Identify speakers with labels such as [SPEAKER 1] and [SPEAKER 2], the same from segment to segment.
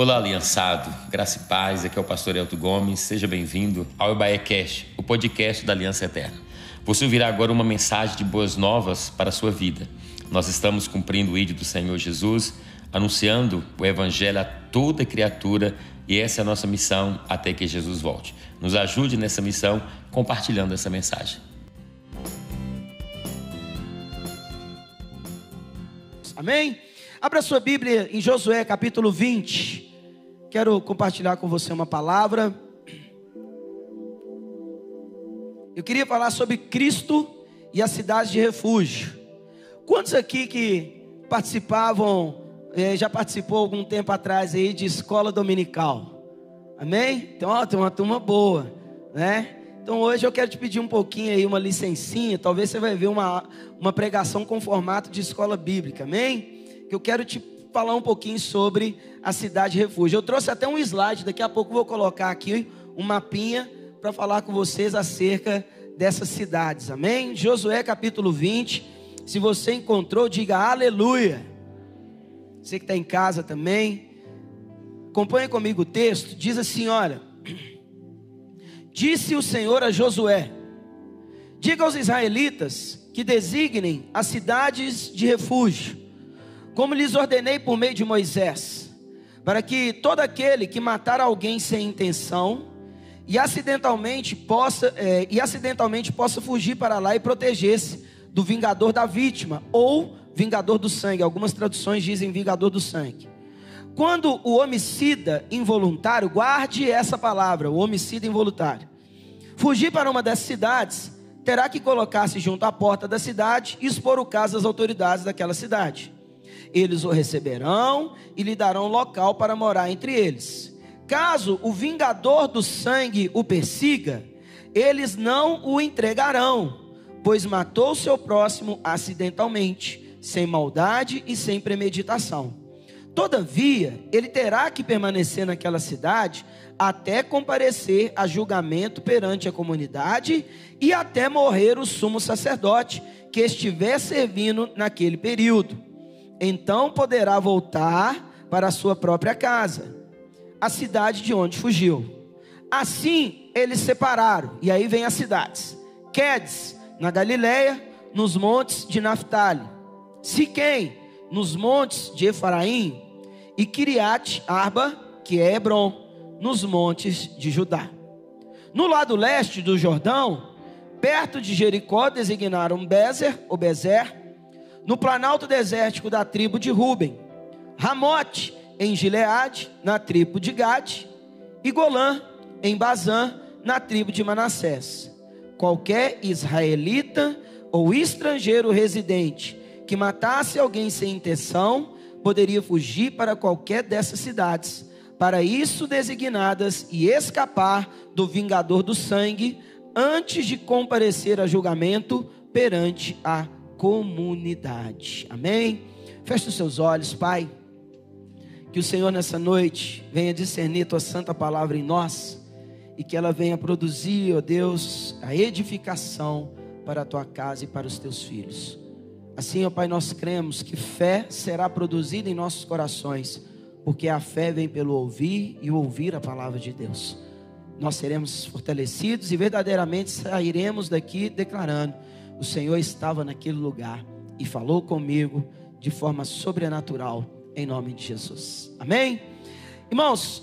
[SPEAKER 1] Olá, aliançado, graça e paz, aqui é o pastor Elton Gomes, seja bem-vindo ao Ebaé Cash, o podcast da Aliança Eterna. Você ouvirá agora uma mensagem de boas novas para a sua vida. Nós estamos cumprindo o ídolo do Senhor Jesus, anunciando o Evangelho a toda criatura e essa é a nossa missão até que Jesus volte. Nos ajude nessa missão compartilhando essa mensagem.
[SPEAKER 2] Amém? Abra sua Bíblia em Josué capítulo 20. Quero compartilhar com você uma palavra. Eu queria falar sobre Cristo e a cidade de refúgio. Quantos aqui que participavam, eh, já participou algum tempo atrás aí de escola dominical? Amém? Então, ó, tem uma turma boa, né? Então hoje eu quero te pedir um pouquinho aí, uma licencinha. Talvez você vai ver uma, uma pregação com formato de escola bíblica, amém? Que eu quero te falar um pouquinho sobre a cidade refúgio. Eu trouxe até um slide, daqui a pouco vou colocar aqui um mapinha para falar com vocês acerca dessas cidades. Amém? Josué capítulo 20. Se você encontrou, diga aleluia. Você que está em casa também. Acompanhe comigo o texto. Diz assim: olha. Disse o Senhor a Josué: Diga aos israelitas que designem as cidades de refúgio como lhes ordenei por meio de Moisés, para que todo aquele que matar alguém sem intenção e acidentalmente possa é, e acidentalmente possa fugir para lá e proteger-se do vingador da vítima ou vingador do sangue. Algumas traduções dizem vingador do sangue. Quando o homicida involuntário, guarde essa palavra, o homicida involuntário, fugir para uma dessas cidades, terá que colocar-se junto à porta da cidade e expor o caso às autoridades daquela cidade. Eles o receberão e lhe darão local para morar entre eles. Caso o vingador do sangue o persiga, eles não o entregarão, pois matou seu próximo acidentalmente, sem maldade e sem premeditação. Todavia, ele terá que permanecer naquela cidade até comparecer a julgamento perante a comunidade e até morrer o sumo sacerdote que estiver servindo naquele período então poderá voltar para a sua própria casa, a cidade de onde fugiu. Assim eles separaram, e aí vem as cidades: Quedes, na Galileia, nos montes de Naphtali, Siquém, nos montes de Efraim, e Kiriat Arba, que é Hebron, nos montes de Judá. No lado leste do Jordão, perto de Jericó, designaram Bezer, ou Bezer, no planalto desértico da tribo de Ruben, Ramote em Gileade, na tribo de Gade, e Golã em Bazã, na tribo de Manassés. Qualquer israelita ou estrangeiro residente que matasse alguém sem intenção poderia fugir para qualquer dessas cidades, para isso designadas, e escapar do vingador do sangue antes de comparecer a julgamento perante a comunidade. Amém? Feche os seus olhos, Pai. Que o Senhor nessa noite venha discernir tua santa palavra em nós e que ela venha produzir, ó Deus, a edificação para a tua casa e para os teus filhos. Assim, ó Pai, nós cremos que fé será produzida em nossos corações, porque a fé vem pelo ouvir e ouvir a palavra de Deus. Nós seremos fortalecidos e verdadeiramente sairemos daqui declarando o Senhor estava naquele lugar e falou comigo de forma sobrenatural, em nome de Jesus. Amém? Irmãos,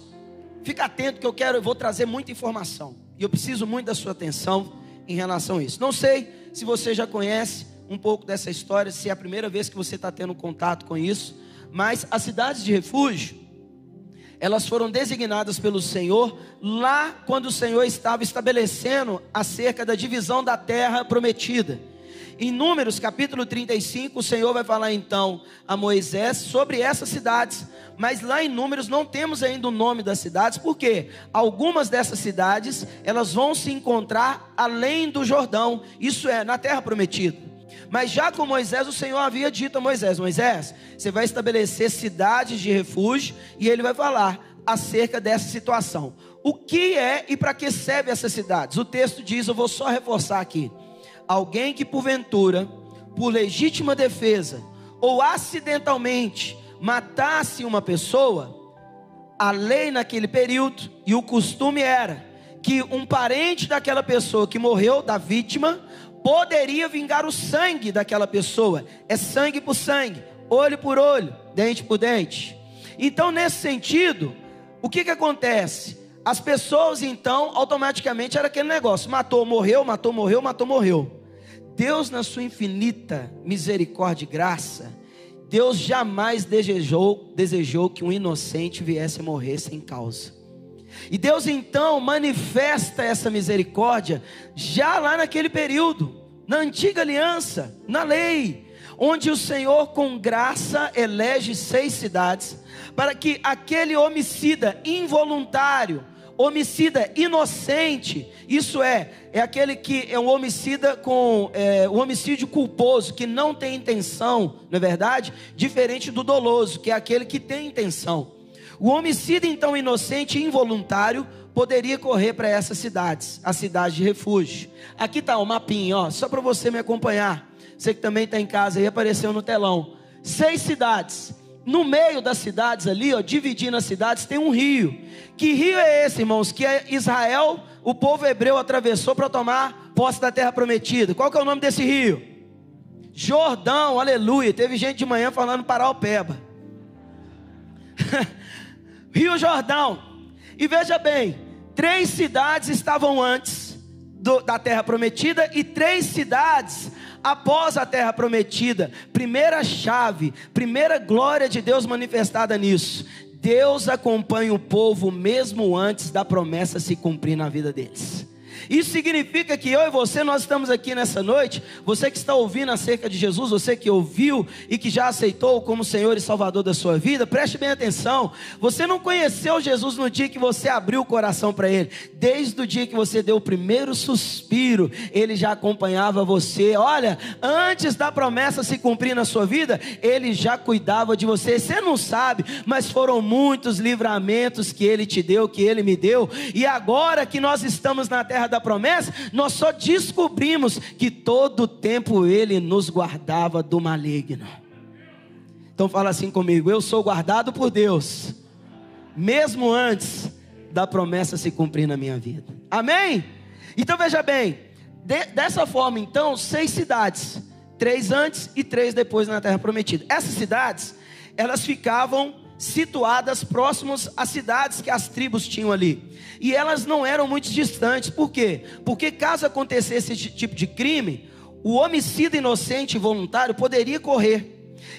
[SPEAKER 2] fica atento que eu quero, eu vou trazer muita informação. E eu preciso muito da sua atenção em relação a isso. Não sei se você já conhece um pouco dessa história, se é a primeira vez que você está tendo contato com isso, mas as cidades de refúgio, elas foram designadas pelo Senhor lá quando o Senhor estava estabelecendo acerca da divisão da terra prometida. Em Números capítulo 35, o Senhor vai falar então a Moisés sobre essas cidades, mas lá em Números não temos ainda o nome das cidades, porque algumas dessas cidades elas vão se encontrar além do Jordão, isso é, na terra prometida. Mas já com Moisés, o Senhor havia dito a Moisés: Moisés, você vai estabelecer cidades de refúgio, e ele vai falar acerca dessa situação. O que é e para que serve essas cidades? O texto diz, eu vou só reforçar aqui: alguém que porventura, por legítima defesa ou acidentalmente matasse uma pessoa, a lei naquele período e o costume era que um parente daquela pessoa que morreu, da vítima, poderia vingar o sangue daquela pessoa. É sangue por sangue, olho por olho, dente por dente. Então, nesse sentido, o que, que acontece? As pessoas, então, automaticamente era aquele negócio: matou, morreu, matou, morreu, matou, morreu. Deus, na sua infinita misericórdia e graça, Deus jamais desejou, desejou que um inocente viesse morrer sem causa. E Deus então manifesta essa misericórdia já lá naquele período, na antiga aliança, na lei, onde o Senhor com graça elege seis cidades para que aquele homicida involuntário, homicida inocente, isso é, é aquele que é um homicida com é, um homicídio culposo, que não tem intenção, não é verdade? Diferente do doloso, que é aquele que tem intenção. O homicida então inocente e involuntário poderia correr para essas cidades, a cidade de refúgio. Aqui está o mapinha, ó, só para você me acompanhar. Você que também está em casa aí, apareceu no telão. Seis cidades. No meio das cidades ali, ó, dividindo as cidades, tem um rio. Que rio é esse, irmãos? Que Israel, o povo hebreu atravessou para tomar posse da terra prometida. Qual que é o nome desse rio? Jordão, aleluia. Teve gente de manhã falando Paraupeba. rio Jordão. E veja bem, três cidades estavam antes do, da terra prometida e três cidades após a terra prometida, primeira chave, primeira glória de Deus manifestada nisso. Deus acompanha o povo mesmo antes da promessa se cumprir na vida deles. Isso significa que eu e você, nós estamos aqui nessa noite. Você que está ouvindo acerca de Jesus, você que ouviu e que já aceitou como Senhor e Salvador da sua vida, preste bem atenção. Você não conheceu Jesus no dia que você abriu o coração para Ele. Desde o dia que você deu o primeiro suspiro, Ele já acompanhava você. Olha, antes da promessa se cumprir na sua vida, Ele já cuidava de você. Você não sabe, mas foram muitos livramentos que Ele te deu, que Ele me deu. E agora que nós estamos na terra da da promessa, nós só descobrimos que todo o tempo Ele nos guardava do maligno. Então fala assim comigo: eu sou guardado por Deus, mesmo antes da promessa se cumprir na minha vida. Amém? Então veja bem, de, dessa forma então, seis cidades, três antes e três depois na terra prometida. Essas cidades, elas ficavam situadas próximos às cidades que as tribos tinham ali. E elas não eram muito distantes. Por quê? Porque caso acontecesse esse tipo de crime, o homicida inocente e voluntário poderia correr.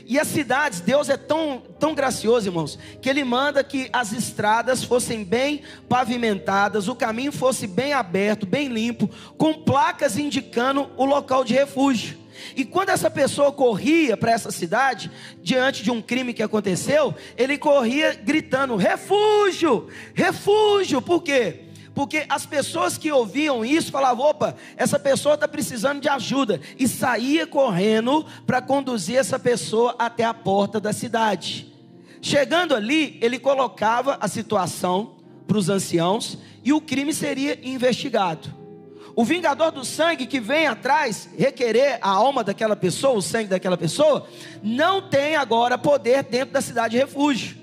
[SPEAKER 2] E as cidades, Deus é tão, tão gracioso, irmãos, que Ele manda que as estradas fossem bem pavimentadas, o caminho fosse bem aberto, bem limpo, com placas indicando o local de refúgio. E quando essa pessoa corria para essa cidade, diante de um crime que aconteceu, ele corria gritando: refúgio, refúgio, por quê? Porque as pessoas que ouviam isso falavam: opa, essa pessoa está precisando de ajuda, e saía correndo para conduzir essa pessoa até a porta da cidade. Chegando ali, ele colocava a situação para os anciãos e o crime seria investigado. O vingador do sangue que vem atrás requerer a alma daquela pessoa, o sangue daquela pessoa, não tem agora poder dentro da cidade de refúgio.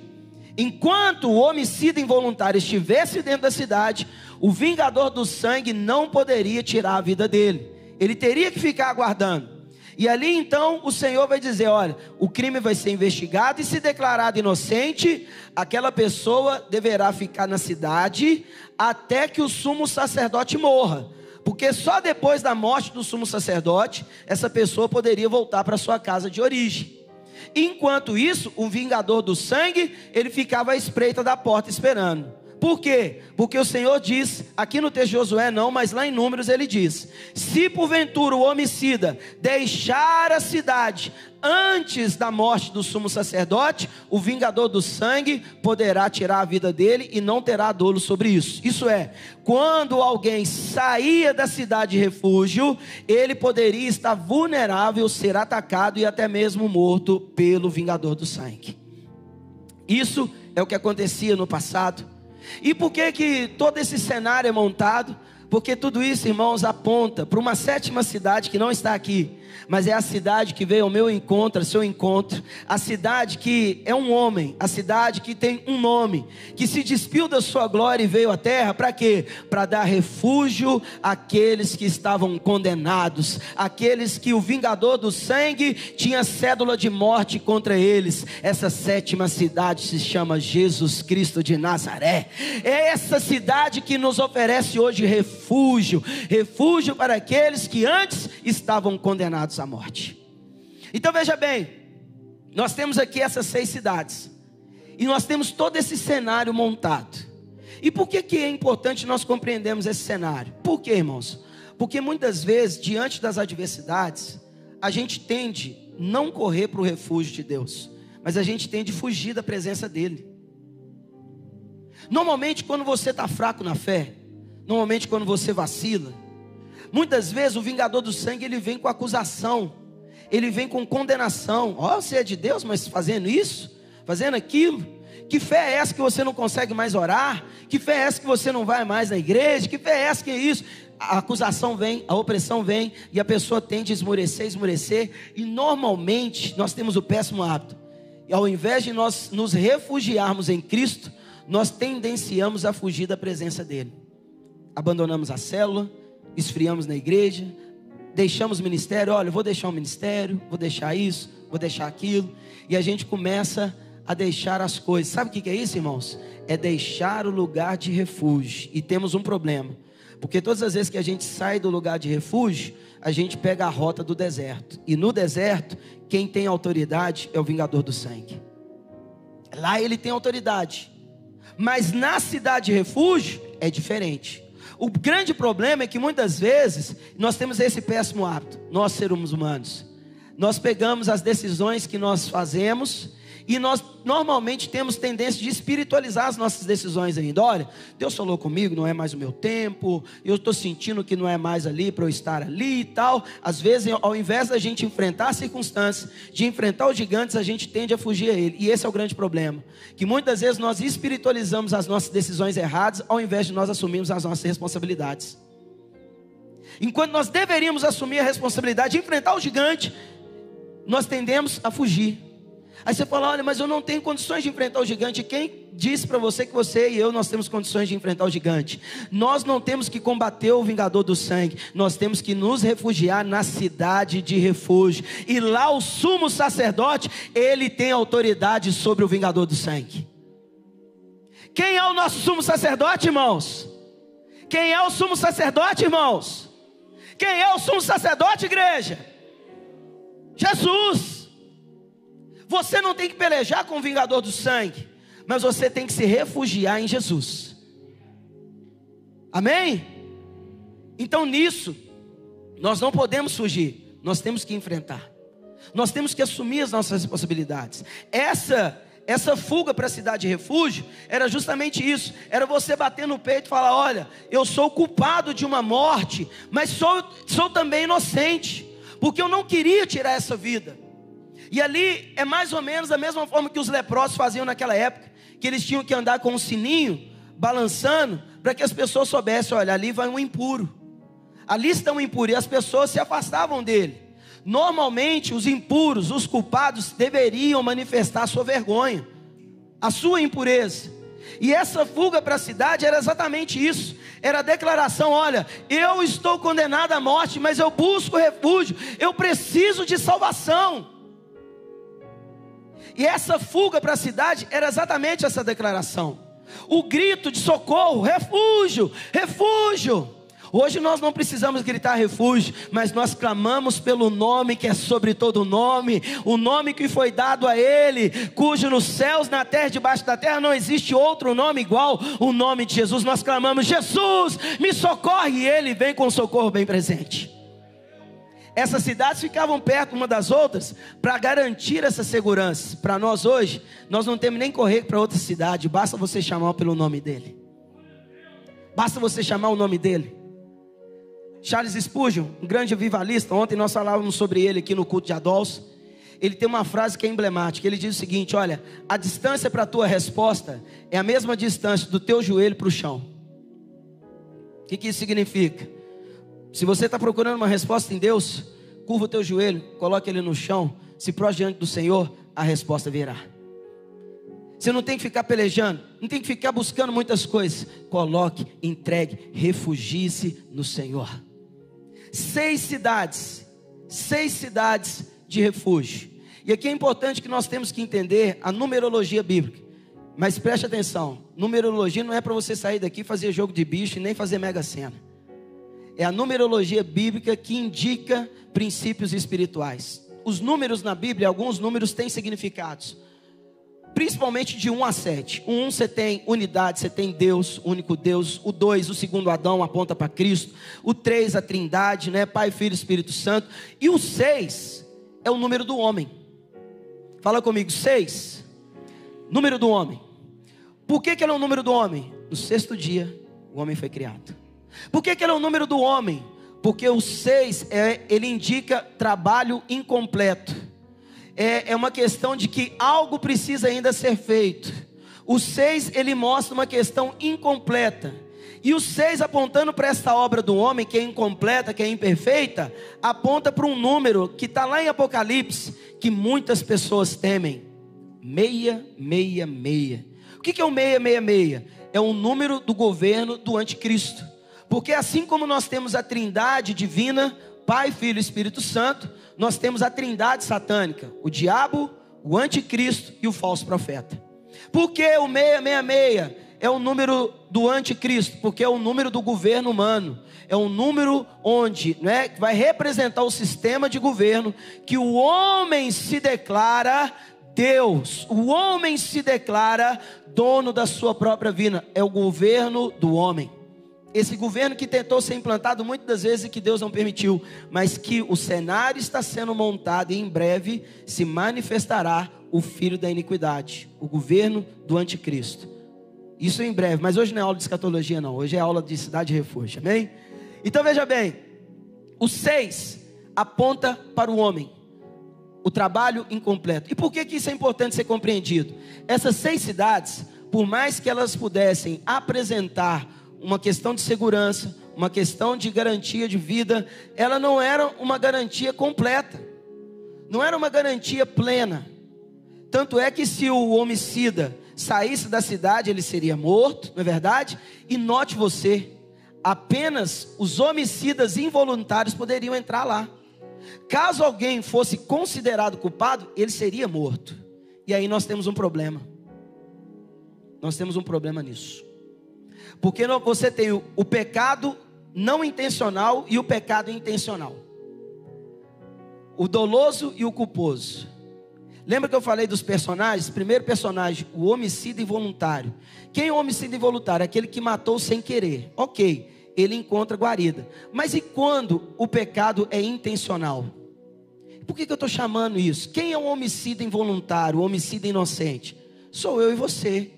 [SPEAKER 2] Enquanto o homicida involuntário estivesse dentro da cidade, o vingador do sangue não poderia tirar a vida dele. Ele teria que ficar aguardando. E ali então o Senhor vai dizer: olha, o crime vai ser investigado e se declarado inocente, aquela pessoa deverá ficar na cidade até que o sumo sacerdote morra. Porque só depois da morte do sumo sacerdote, essa pessoa poderia voltar para sua casa de origem. Enquanto isso, o vingador do sangue, ele ficava à espreita da porta esperando. Por quê? Porque o Senhor diz, aqui no texto de Josué não, mas lá em Números ele diz: Se porventura o homicida deixar a cidade antes da morte do sumo sacerdote, o vingador do sangue poderá tirar a vida dele e não terá dolo sobre isso. Isso é, quando alguém saía da cidade de refúgio, ele poderia estar vulnerável, ser atacado e até mesmo morto pelo vingador do sangue. Isso é o que acontecia no passado. E por que que todo esse cenário é montado? Porque tudo isso, irmãos, aponta para uma sétima cidade que não está aqui, mas é a cidade que veio ao meu encontro, ao seu encontro, a cidade que é um homem, a cidade que tem um nome, que se despiu da sua glória e veio à terra, para quê? Para dar refúgio àqueles que estavam condenados, aqueles que o vingador do sangue tinha cédula de morte contra eles. Essa sétima cidade se chama Jesus Cristo de Nazaré. É essa cidade que nos oferece hoje refúgio, refúgio para aqueles que antes estavam condenados à morte. Então veja bem, nós temos aqui essas seis cidades, e nós temos todo esse cenário montado. E por que, que é importante nós compreendermos esse cenário? Por irmãos? Porque muitas vezes, diante das adversidades, a gente tende não correr para o refúgio de Deus, mas a gente tende fugir da presença dEle. Normalmente, quando você está fraco na fé, normalmente quando você vacila, Muitas vezes o vingador do sangue ele vem com acusação, ele vem com condenação. Ó, oh, você é de Deus, mas fazendo isso, fazendo aquilo. Que fé é essa que você não consegue mais orar? Que fé é essa que você não vai mais na igreja? Que fé é essa que é isso? A acusação vem, a opressão vem e a pessoa tende a esmorecer, esmorecer. E normalmente nós temos o péssimo hábito. E ao invés de nós nos refugiarmos em Cristo, nós tendenciamos a fugir da presença dEle. Abandonamos a célula, esfriamos na igreja, deixamos o ministério, olha, vou deixar o ministério, vou deixar isso, vou deixar aquilo, e a gente começa a deixar as coisas. Sabe o que é isso, irmãos? É deixar o lugar de refúgio. E temos um problema, porque todas as vezes que a gente sai do lugar de refúgio, a gente pega a rota do deserto. E no deserto, quem tem autoridade é o vingador do sangue. Lá ele tem autoridade. Mas na cidade de refúgio é diferente. O grande problema é que muitas vezes nós temos esse péssimo hábito, nós seres humanos. Nós pegamos as decisões que nós fazemos e nós normalmente temos tendência de espiritualizar as nossas decisões ainda. Olha, Deus falou comigo, não é mais o meu tempo, eu estou sentindo que não é mais ali para eu estar ali e tal. Às vezes, ao invés da gente enfrentar as circunstâncias, de enfrentar os gigantes, a gente tende a fugir a ele. E esse é o grande problema. Que muitas vezes nós espiritualizamos as nossas decisões erradas, ao invés de nós assumirmos as nossas responsabilidades. Enquanto nós deveríamos assumir a responsabilidade de enfrentar o gigante, nós tendemos a fugir. Aí você fala: olha, mas eu não tenho condições de enfrentar o gigante. Quem disse para você que você e eu nós temos condições de enfrentar o gigante? Nós não temos que combater o vingador do sangue, nós temos que nos refugiar na cidade de refúgio. E lá o sumo sacerdote, ele tem autoridade sobre o vingador do sangue. Quem é o nosso sumo sacerdote, irmãos? Quem é o sumo sacerdote, irmãos? Quem é o sumo sacerdote, igreja? Jesus. Você não tem que pelejar com o vingador do sangue, mas você tem que se refugiar em Jesus. Amém? Então nisso, nós não podemos fugir, nós temos que enfrentar. Nós temos que assumir as nossas responsabilidades. Essa essa fuga para a cidade de refúgio era justamente isso: era você bater no peito e falar: Olha, eu sou culpado de uma morte, mas sou, sou também inocente, porque eu não queria tirar essa vida. E ali é mais ou menos da mesma forma que os leprosos faziam naquela época, que eles tinham que andar com um sininho balançando para que as pessoas soubessem, olha, ali vai um impuro. Ali está um impuro e as pessoas se afastavam dele. Normalmente os impuros, os culpados deveriam manifestar sua vergonha, a sua impureza. E essa fuga para a cidade era exatamente isso. Era a declaração: olha, eu estou condenado à morte, mas eu busco refúgio, eu preciso de salvação. E essa fuga para a cidade era exatamente essa declaração. O grito de socorro, refúgio, refúgio. Hoje nós não precisamos gritar refúgio, mas nós clamamos pelo nome que é sobre todo nome, o nome que foi dado a Ele, cujo nos céus, na terra, debaixo da terra não existe outro nome igual, o nome de Jesus. Nós clamamos: Jesus, me socorre, e Ele vem com socorro bem presente. Essas cidades ficavam perto uma das outras para garantir essa segurança. Para nós hoje, nós não temos nem correr para outra cidade, basta você chamar pelo nome dele. Basta você chamar o nome dele. Charles Spurgeon, um grande vivalista, ontem nós falávamos sobre ele aqui no culto de Adolfo. Ele tem uma frase que é emblemática. Ele diz o seguinte: Olha, a distância para a tua resposta é a mesma distância do teu joelho para o chão. O que, que isso significa? Se você está procurando uma resposta em Deus, curva o teu joelho, coloque ele no chão, se prós diante do Senhor, a resposta virá. Você não tem que ficar pelejando, não tem que ficar buscando muitas coisas. Coloque, entregue, refugie-se no Senhor. Seis cidades, seis cidades de refúgio. E aqui é importante que nós temos que entender a numerologia bíblica. Mas preste atenção, numerologia não é para você sair daqui fazer jogo de bicho e nem fazer mega cena. É a numerologia bíblica que indica princípios espirituais. Os números na Bíblia, alguns números têm significados. Principalmente de 1 a 7. O 1 você tem unidade, você tem Deus, único Deus. O 2, o segundo Adão, aponta para Cristo. O 3, a Trindade, né? Pai, Filho Espírito Santo. E o 6 é o número do homem. Fala comigo, 6. Número do homem. Por que, que ele é o número do homem? No sexto dia, o homem foi criado. Por que, que ele é o número do homem? Porque o seis, é, ele indica trabalho incompleto. É, é uma questão de que algo precisa ainda ser feito. O seis, ele mostra uma questão incompleta. E o seis, apontando para esta obra do homem, que é incompleta, que é imperfeita, aponta para um número que está lá em Apocalipse, que muitas pessoas temem: meia, meia, meia. O que é o meia, meia, meia? É o número do governo do anticristo. Porque assim como nós temos a trindade divina, Pai, Filho e Espírito Santo, nós temos a trindade satânica, o diabo, o anticristo e o falso profeta. Por que o 666 é o número do anticristo? Porque é o número do governo humano. É um número onde né, vai representar o sistema de governo que o homem se declara Deus, o homem se declara dono da sua própria vida, é o governo do homem esse governo que tentou ser implantado muitas das vezes e que Deus não permitiu, mas que o cenário está sendo montado e em breve se manifestará o filho da iniquidade, o governo do anticristo. Isso em breve, mas hoje não é aula de escatologia não, hoje é aula de cidade de refúgio, amém? Então veja bem, o seis aponta para o homem, o trabalho incompleto. E por que, que isso é importante ser compreendido? Essas seis cidades, por mais que elas pudessem apresentar uma questão de segurança, uma questão de garantia de vida, ela não era uma garantia completa, não era uma garantia plena. Tanto é que se o homicida saísse da cidade, ele seria morto, não é verdade? E note você, apenas os homicidas involuntários poderiam entrar lá. Caso alguém fosse considerado culpado, ele seria morto. E aí nós temos um problema. Nós temos um problema nisso. Porque você tem o, o pecado não intencional e o pecado intencional. O doloso e o culposo. Lembra que eu falei dos personagens? Primeiro personagem, o homicida involuntário. Quem é o homicida involuntário? Aquele que matou sem querer. Ok, ele encontra guarida. Mas e quando o pecado é intencional? Por que, que eu estou chamando isso? Quem é o homicida involuntário, o homicida inocente? Sou eu e você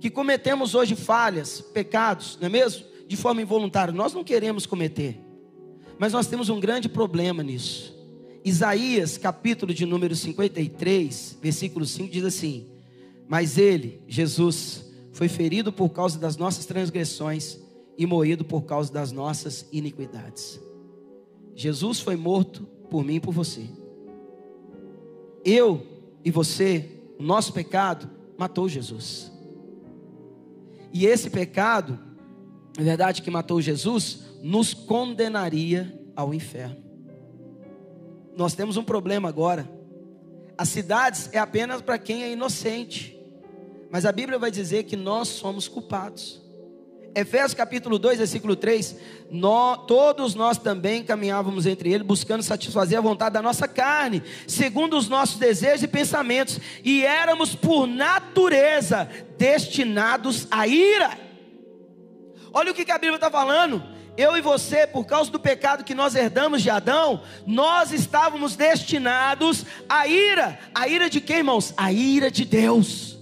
[SPEAKER 2] que cometemos hoje falhas, pecados, não é mesmo? De forma involuntária. Nós não queremos cometer, mas nós temos um grande problema nisso. Isaías, capítulo de número 53, versículo 5 diz assim: Mas ele, Jesus, foi ferido por causa das nossas transgressões e moído por causa das nossas iniquidades. Jesus foi morto por mim e por você. Eu e você, o nosso pecado matou Jesus. E esse pecado, na verdade, que matou Jesus, nos condenaria ao inferno. Nós temos um problema agora. As cidades é apenas para quem é inocente. Mas a Bíblia vai dizer que nós somos culpados. Efésios capítulo 2, versículo 3: nós, Todos nós também caminhávamos entre ele, buscando satisfazer a vontade da nossa carne, segundo os nossos desejos e pensamentos, e éramos por natureza destinados à ira. Olha o que a Bíblia está falando. Eu e você, por causa do pecado que nós herdamos de Adão, nós estávamos destinados à ira. A ira de quem, irmãos? A ira de Deus.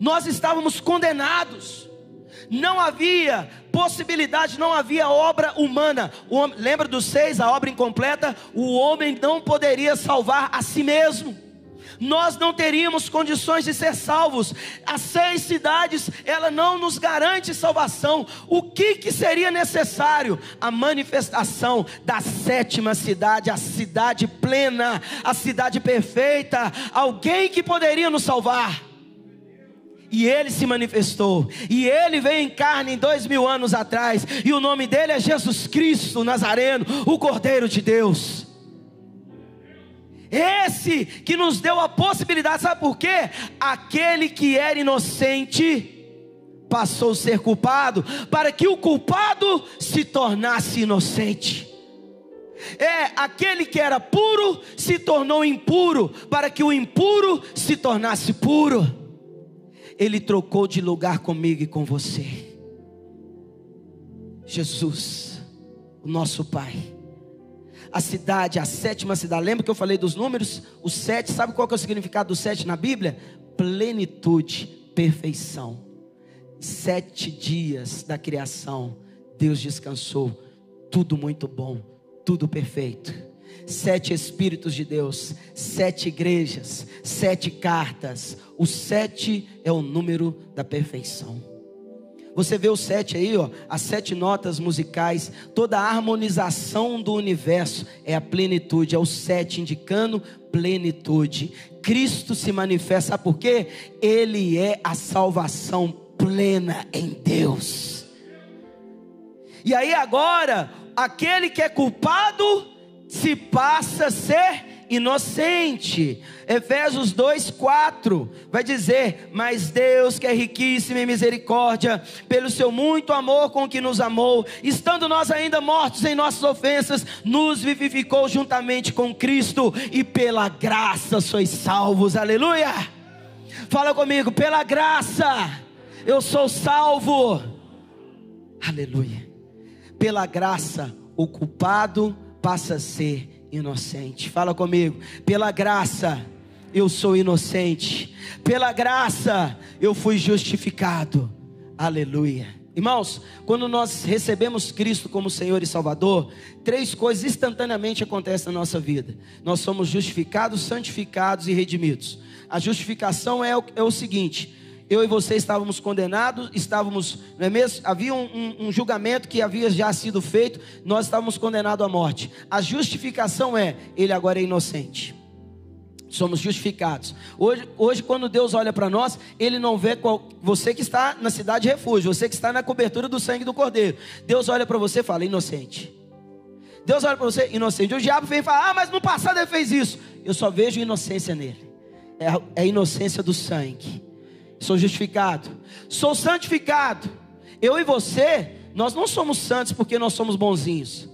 [SPEAKER 2] Nós estávamos condenados não havia possibilidade, não havia obra humana. Homem, lembra dos seis, a obra incompleta? O homem não poderia salvar a si mesmo. nós não teríamos condições de ser salvos. As seis cidades, ela não nos garante salvação. O que, que seria necessário? A manifestação da sétima cidade, a cidade plena, a cidade perfeita, alguém que poderia nos salvar. E ele se manifestou. E ele veio em carne dois mil anos atrás. E o nome dele é Jesus Cristo Nazareno, o Cordeiro de Deus. Esse que nos deu a possibilidade, sabe por quê? Aquele que era inocente passou a ser culpado, para que o culpado se tornasse inocente. É, aquele que era puro se tornou impuro, para que o impuro se tornasse puro. Ele trocou de lugar comigo e com você. Jesus, o nosso Pai a cidade, a sétima cidade. Lembra que eu falei dos números? O sete, sabe qual que é o significado do sete na Bíblia? Plenitude, perfeição. Sete dias da criação, Deus descansou, tudo muito bom, tudo perfeito. Sete Espíritos de Deus, sete igrejas, sete cartas. O sete é o número da perfeição. Você vê o sete aí, ó, as sete notas musicais, toda a harmonização do universo é a plenitude, é o sete indicando plenitude. Cristo se manifesta, sabe por quê? Ele é a salvação plena em Deus. E aí agora, aquele que é culpado se passa a ser inocente. Efésios 2:4 vai dizer: "Mas Deus, que é riquíssimo em misericórdia, pelo seu muito amor com que nos amou, estando nós ainda mortos em nossas ofensas, nos vivificou juntamente com Cristo e pela graça sois salvos." Aleluia! Fala comigo, pela graça eu sou salvo. Aleluia. Pela graça o culpado passa a ser inocente. Fala comigo. Pela graça eu sou inocente. Pela graça eu fui justificado. Aleluia. Irmãos, quando nós recebemos Cristo como Senhor e Salvador, três coisas instantaneamente acontecem na nossa vida. Nós somos justificados, santificados e redimidos. A justificação é o, é o seguinte: eu e você estávamos condenados, estávamos, não é mesmo? Havia um, um, um, julgamento que havia já sido feito, nós estávamos condenados à morte. A justificação é, ele agora é inocente. Somos justificados. Hoje, hoje quando Deus olha para nós, Ele não vê qual, você que está na cidade de refúgio, você que está na cobertura do sangue do Cordeiro. Deus olha para você e fala, inocente. Deus olha para você, inocente. O diabo vem e fala, ah, mas no passado ele fez isso. Eu só vejo inocência nele. É, é a inocência do sangue sou justificado, sou santificado. Eu e você, nós não somos santos porque nós somos bonzinhos,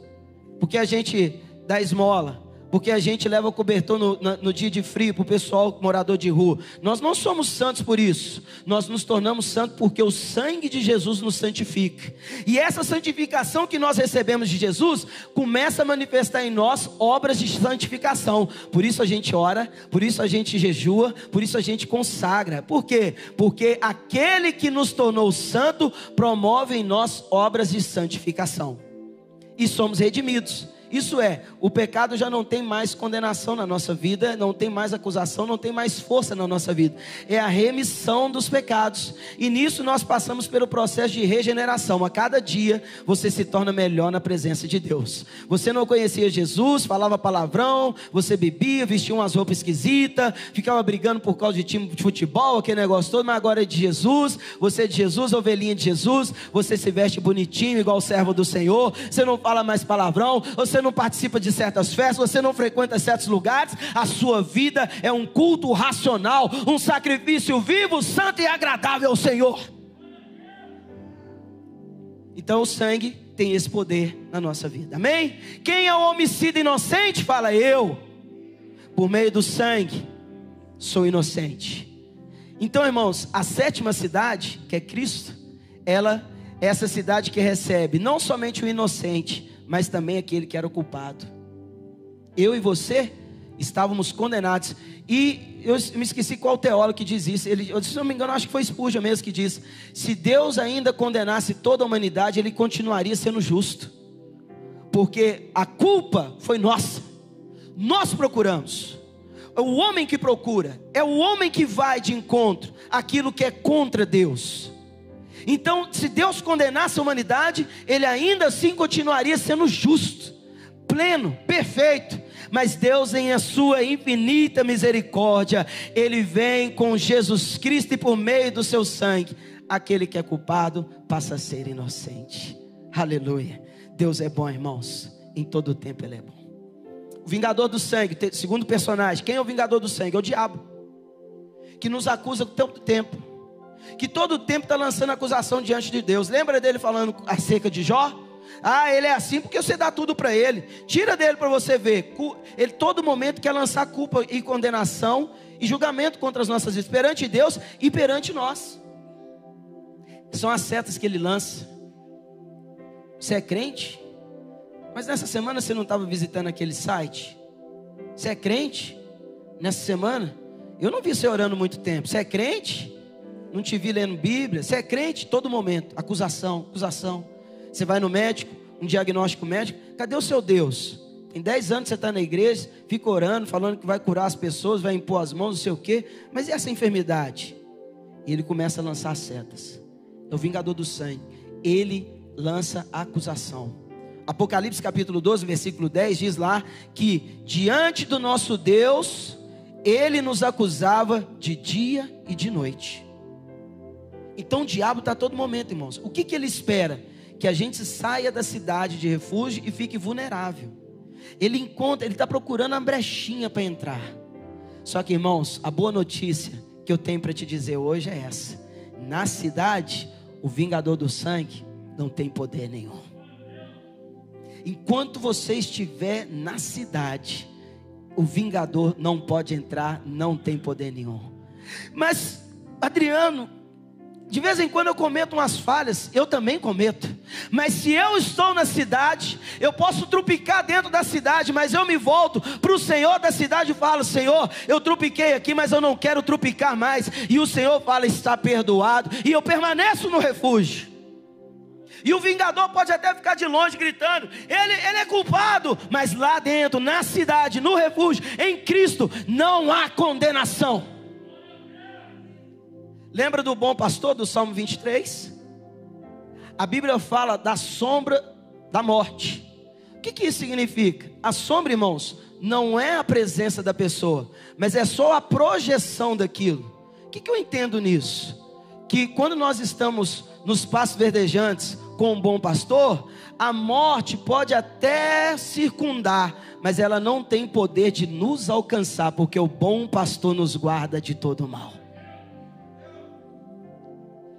[SPEAKER 2] porque a gente dá esmola, porque a gente leva cobertor no, no, no dia de frio para o pessoal morador de rua. Nós não somos santos por isso. Nós nos tornamos santos porque o sangue de Jesus nos santifica. E essa santificação que nós recebemos de Jesus começa a manifestar em nós obras de santificação. Por isso a gente ora, por isso a gente jejua, por isso a gente consagra. Por quê? Porque aquele que nos tornou santo promove em nós obras de santificação. E somos redimidos. Isso é, o pecado já não tem mais condenação na nossa vida, não tem mais acusação, não tem mais força na nossa vida. É a remissão dos pecados. E nisso nós passamos pelo processo de regeneração. A cada dia você se torna melhor na presença de Deus. Você não conhecia Jesus, falava palavrão, você bebia, vestia umas roupas esquisitas, ficava brigando por causa de time de futebol, aquele negócio todo, mas agora é de Jesus. Você é de Jesus, ovelhinha de Jesus. Você se veste bonitinho, igual o servo do Senhor. Você não fala mais palavrão. Você você não participa de certas festas, você não frequenta certos lugares, a sua vida é um culto racional, um sacrifício vivo, santo e agradável ao Senhor. Então o sangue tem esse poder na nossa vida, amém? Quem é o homicida inocente? Fala eu, por meio do sangue, sou inocente. Então, irmãos, a sétima cidade, que é Cristo, ela é essa cidade que recebe não somente o inocente, mas também aquele que era o culpado. Eu e você estávamos condenados. E eu me esqueci qual teólogo que diz isso. Ele, se não me engano, acho que foi Spurgeon mesmo que diz: se Deus ainda condenasse toda a humanidade, ele continuaria sendo justo, porque a culpa foi nossa. Nós procuramos. é o homem que procura, é o homem que vai de encontro àquilo que é contra Deus. Então, se Deus condenasse a humanidade, ele ainda assim continuaria sendo justo, pleno, perfeito. Mas Deus, em a sua infinita misericórdia, ele vem com Jesus Cristo e por meio do seu sangue, aquele que é culpado passa a ser inocente. Aleluia. Deus é bom, irmãos. Em todo o tempo ele é bom. O vingador do sangue, segundo personagem, quem é o vingador do sangue? É o diabo. Que nos acusa tanto tempo. Que todo o tempo está lançando acusação diante de Deus. Lembra dele falando acerca de Jó? Ah, ele é assim porque você dá tudo para ele. Tira dele para você ver. Ele todo momento quer lançar culpa e condenação e julgamento contra as nossas vidas, perante Deus e perante nós. São as setas que ele lança. Você é crente? Mas nessa semana você não estava visitando aquele site? Você é crente? Nessa semana? Eu não vi você orando muito tempo. Você é crente? Não te vi lendo Bíblia. Você é crente? Todo momento. Acusação, acusação. Você vai no médico, um diagnóstico médico. Cadê o seu Deus? Tem 10 anos você está na igreja, fica orando, falando que vai curar as pessoas, vai impor as mãos, não sei o quê. Mas e essa enfermidade? E ele começa a lançar setas. É o vingador do sangue. Ele lança a acusação. Apocalipse capítulo 12, versículo 10 diz lá que diante do nosso Deus, ele nos acusava de dia e de noite. Então o diabo está a todo momento, irmãos. O que, que ele espera? Que a gente saia da cidade de refúgio e fique vulnerável. Ele encontra, ele está procurando a brechinha para entrar. Só que, irmãos, a boa notícia que eu tenho para te dizer hoje é essa: na cidade, o vingador do sangue não tem poder nenhum. Enquanto você estiver na cidade, o vingador não pode entrar, não tem poder nenhum. Mas, Adriano, de vez em quando eu cometo umas falhas, eu também cometo. Mas se eu estou na cidade, eu posso trupicar dentro da cidade, mas eu me volto para o Senhor da cidade e falo: Senhor, eu trupiquei aqui, mas eu não quero trupicar mais. E o Senhor fala: Está perdoado. E eu permaneço no refúgio. E o vingador pode até ficar de longe gritando: ele, ele é culpado. Mas lá dentro, na cidade, no refúgio, em Cristo, não há condenação. Lembra do bom pastor do Salmo 23? A Bíblia fala da sombra da morte. O que, que isso significa? A sombra, irmãos, não é a presença da pessoa, mas é só a projeção daquilo. O que, que eu entendo nisso? Que quando nós estamos nos passos verdejantes, com um bom pastor, a morte pode até circundar, mas ela não tem poder de nos alcançar, porque o bom pastor nos guarda de todo mal.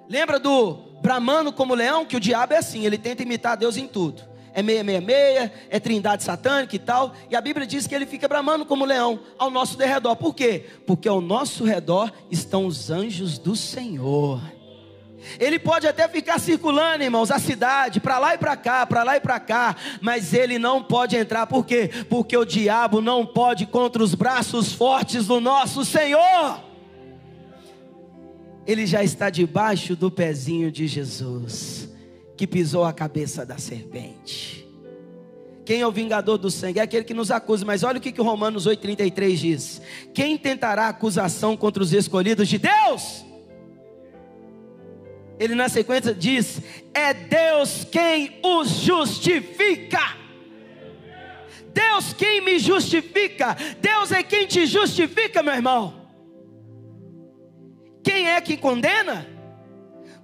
[SPEAKER 2] Lembra do bramando como leão? Que o diabo é assim, ele tenta imitar Deus em tudo. É meia, meia, meia, é trindade satânica e tal. E a Bíblia diz que ele fica bramando como leão ao nosso derredor. Por quê? Porque ao nosso redor estão os anjos do Senhor. Ele pode até ficar circulando, irmãos, a cidade, para lá e para cá, para lá e para cá, mas ele não pode entrar, por quê? Porque o diabo não pode contra os braços fortes do nosso Senhor. Ele já está debaixo do pezinho de Jesus, que pisou a cabeça da serpente. Quem é o vingador do sangue? É aquele que nos acusa. Mas olha o que, que Romanos 8,33 diz: Quem tentará acusação contra os escolhidos de Deus? ele na sequência diz: É Deus quem os justifica. Deus quem me justifica. Deus é quem te justifica, meu irmão. Quem é que condena?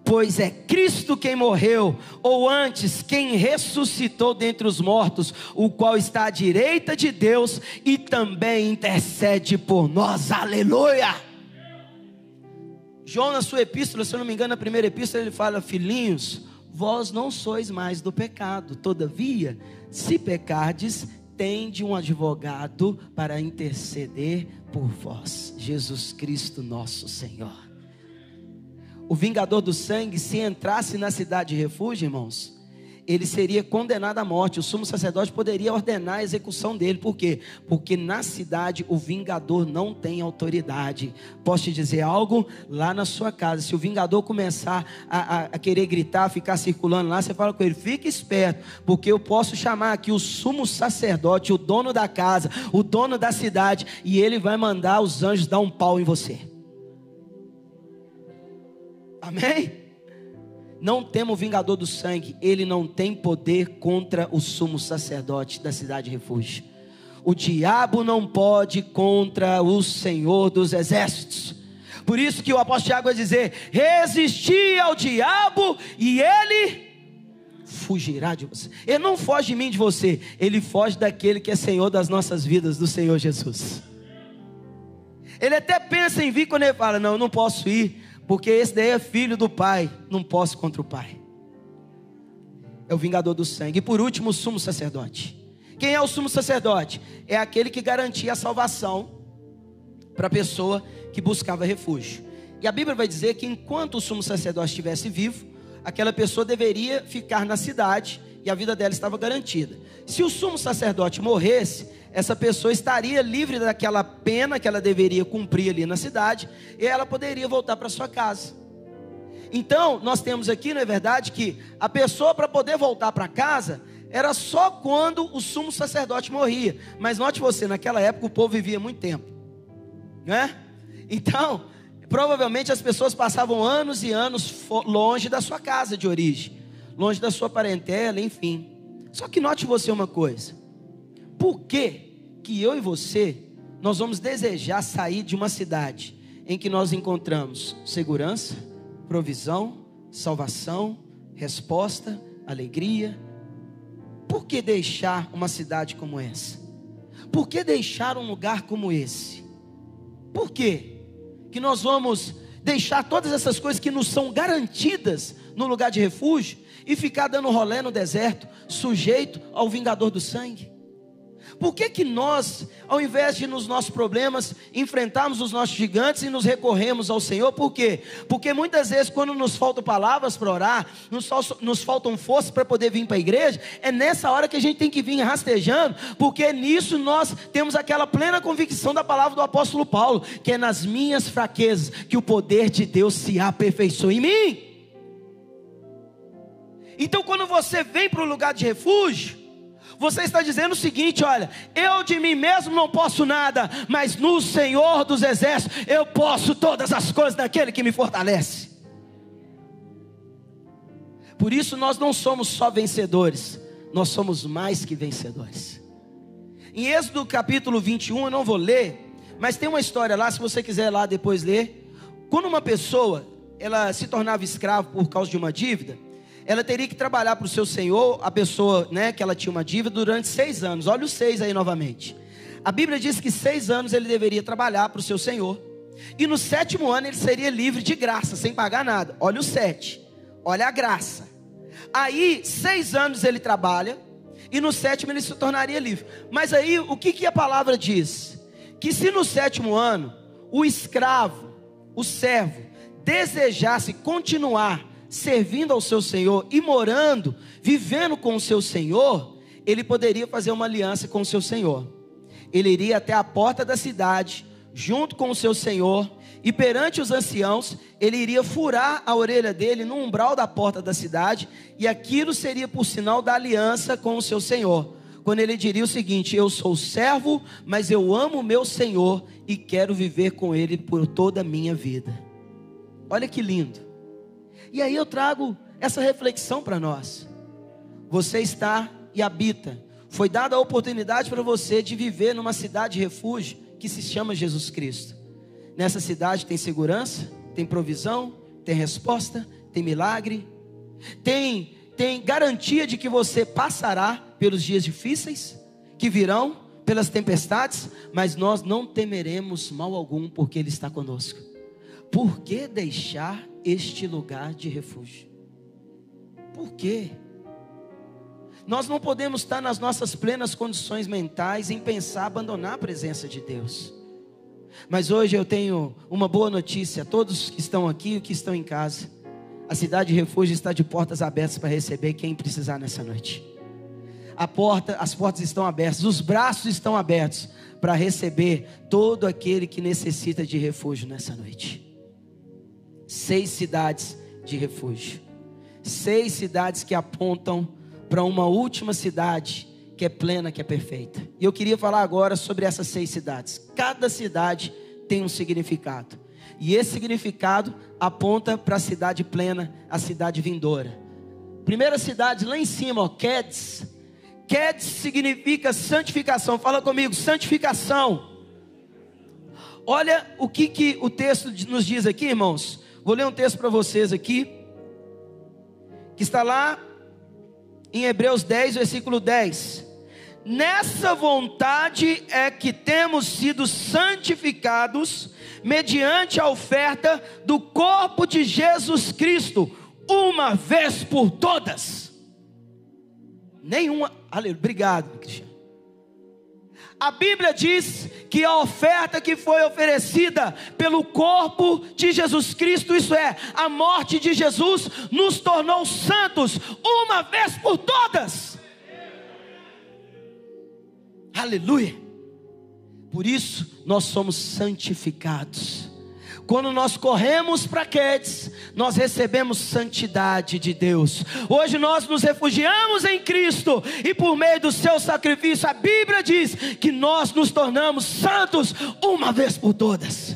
[SPEAKER 2] Pois é Cristo quem morreu, ou antes, quem ressuscitou dentre os mortos, o qual está à direita de Deus e também intercede por nós. Aleluia! João, na sua epístola, se eu não me engano, na primeira epístola, ele fala: Filhinhos, vós não sois mais do pecado, todavia, se pecardes, tende um advogado para interceder por vós, Jesus Cristo nosso Senhor. O vingador do sangue, se entrasse na cidade de refúgio, irmãos, ele seria condenado à morte. O sumo sacerdote poderia ordenar a execução dele. Por quê? Porque na cidade o vingador não tem autoridade. Posso te dizer algo? Lá na sua casa, se o vingador começar a, a, a querer gritar, ficar circulando lá, você fala com ele: fique esperto, porque eu posso chamar aqui o sumo sacerdote, o dono da casa, o dono da cidade, e ele vai mandar os anjos dar um pau em você. Amém? Não temo o vingador do sangue, ele não tem poder contra o sumo sacerdote da cidade de refúgio. O diabo não pode contra o Senhor dos exércitos. Por isso que o apóstolo Tiago vai dizer: resisti ao diabo e ele fugirá de você. Ele não foge de mim de você, ele foge daquele que é Senhor das nossas vidas, do Senhor Jesus. Ele até pensa em vir quando ele fala: Não, eu não posso ir, porque esse daí é filho do pai, não posso contra o pai. É o vingador do sangue. E por último, o sumo sacerdote. Quem é o sumo sacerdote? É aquele que garantia a salvação para a pessoa que buscava refúgio. E a Bíblia vai dizer que enquanto o sumo sacerdote estivesse vivo, aquela pessoa deveria ficar na cidade e a vida dela estava garantida. Se o sumo sacerdote morresse, essa pessoa estaria livre daquela pena que ela deveria cumprir ali na cidade e ela poderia voltar para sua casa. Então, nós temos aqui, não é verdade, que a pessoa para poder voltar para casa era só quando o sumo sacerdote morria. Mas note você, naquela época o povo vivia muito tempo, né? Então, provavelmente as pessoas passavam anos e anos longe da sua casa de origem, longe da sua parentela, enfim. Só que note você uma coisa: por que, que eu e você, nós vamos desejar sair de uma cidade em que nós encontramos segurança, provisão, salvação, resposta, alegria? Por que deixar uma cidade como essa? Por que deixar um lugar como esse? Por quê? Que nós vamos deixar todas essas coisas que nos são garantidas no lugar de refúgio e ficar dando rolé no deserto, sujeito ao vingador do sangue? Por que, que nós, ao invés de nos nossos problemas, enfrentarmos os nossos gigantes e nos recorremos ao Senhor? Por quê? Porque muitas vezes, quando nos faltam palavras para orar, nos, nos faltam forças para poder vir para a igreja, é nessa hora que a gente tem que vir rastejando, porque nisso nós temos aquela plena convicção da palavra do apóstolo Paulo, que é nas minhas fraquezas que o poder de Deus se aperfeiçoa em mim. Então, quando você vem para o lugar de refúgio, você está dizendo o seguinte: olha, eu de mim mesmo não posso nada, mas no Senhor dos Exércitos eu posso todas as coisas daquele que me fortalece. Por isso nós não somos só vencedores, nós somos mais que vencedores. Em Êxodo capítulo 21, eu não vou ler, mas tem uma história lá, se você quiser lá depois ler. Quando uma pessoa ela se tornava escravo por causa de uma dívida, ela teria que trabalhar para o seu senhor, a pessoa né, que ela tinha uma dívida, durante seis anos. Olha os seis aí novamente. A Bíblia diz que seis anos ele deveria trabalhar para o seu senhor. E no sétimo ano ele seria livre de graça, sem pagar nada. Olha o sete. Olha a graça. Aí, seis anos ele trabalha. E no sétimo ele se tornaria livre. Mas aí, o que, que a palavra diz? Que se no sétimo ano, o escravo, o servo, desejasse continuar servindo ao seu Senhor e morando, vivendo com o seu Senhor, ele poderia fazer uma aliança com o seu Senhor. Ele iria até a porta da cidade, junto com o seu Senhor, e perante os anciãos, ele iria furar a orelha dele no umbral da porta da cidade, e aquilo seria por sinal da aliança com o seu Senhor. Quando ele diria o seguinte: Eu sou servo, mas eu amo o meu Senhor e quero viver com ele por toda a minha vida. Olha que lindo. E aí eu trago essa reflexão para nós. Você está e habita. Foi dada a oportunidade para você de viver numa cidade refúgio que se chama Jesus Cristo. Nessa cidade tem segurança, tem provisão, tem resposta, tem milagre, tem tem garantia de que você passará pelos dias difíceis que virão, pelas tempestades, mas nós não temeremos mal algum porque ele está conosco. Por que deixar este lugar de refúgio. Por quê? Nós não podemos estar nas nossas plenas condições mentais em pensar abandonar a presença de Deus. Mas hoje eu tenho uma boa notícia a todos que estão aqui e que estão em casa. A cidade de refúgio está de portas abertas para receber quem precisar nessa noite. A porta, as portas estão abertas, os braços estão abertos para receber todo aquele que necessita de refúgio nessa noite. Seis cidades de refúgio. Seis cidades que apontam para uma última cidade que é plena, que é perfeita. E eu queria falar agora sobre essas seis cidades. Cada cidade tem um significado. E esse significado aponta para a cidade plena, a cidade vindoura. Primeira cidade lá em cima, ó, Quedes. Significa santificação. Fala comigo, santificação. Olha o que, que o texto nos diz aqui, irmãos. Vou ler um texto para vocês aqui, que está lá em Hebreus 10, versículo 10. Nessa vontade é que temos sido santificados mediante a oferta do corpo de Jesus Cristo, uma vez por todas. Nenhuma, aleluia, obrigado, Cristiano. A Bíblia diz que a oferta que foi oferecida pelo corpo de Jesus Cristo, isso é, a morte de Jesus, nos tornou santos uma vez por todas. Aleluia. Por isso nós somos santificados. Quando nós corremos para Quedes, nós recebemos santidade de Deus. Hoje nós nos refugiamos em Cristo e por meio do seu sacrifício, a Bíblia diz que nós nos tornamos santos uma vez por todas.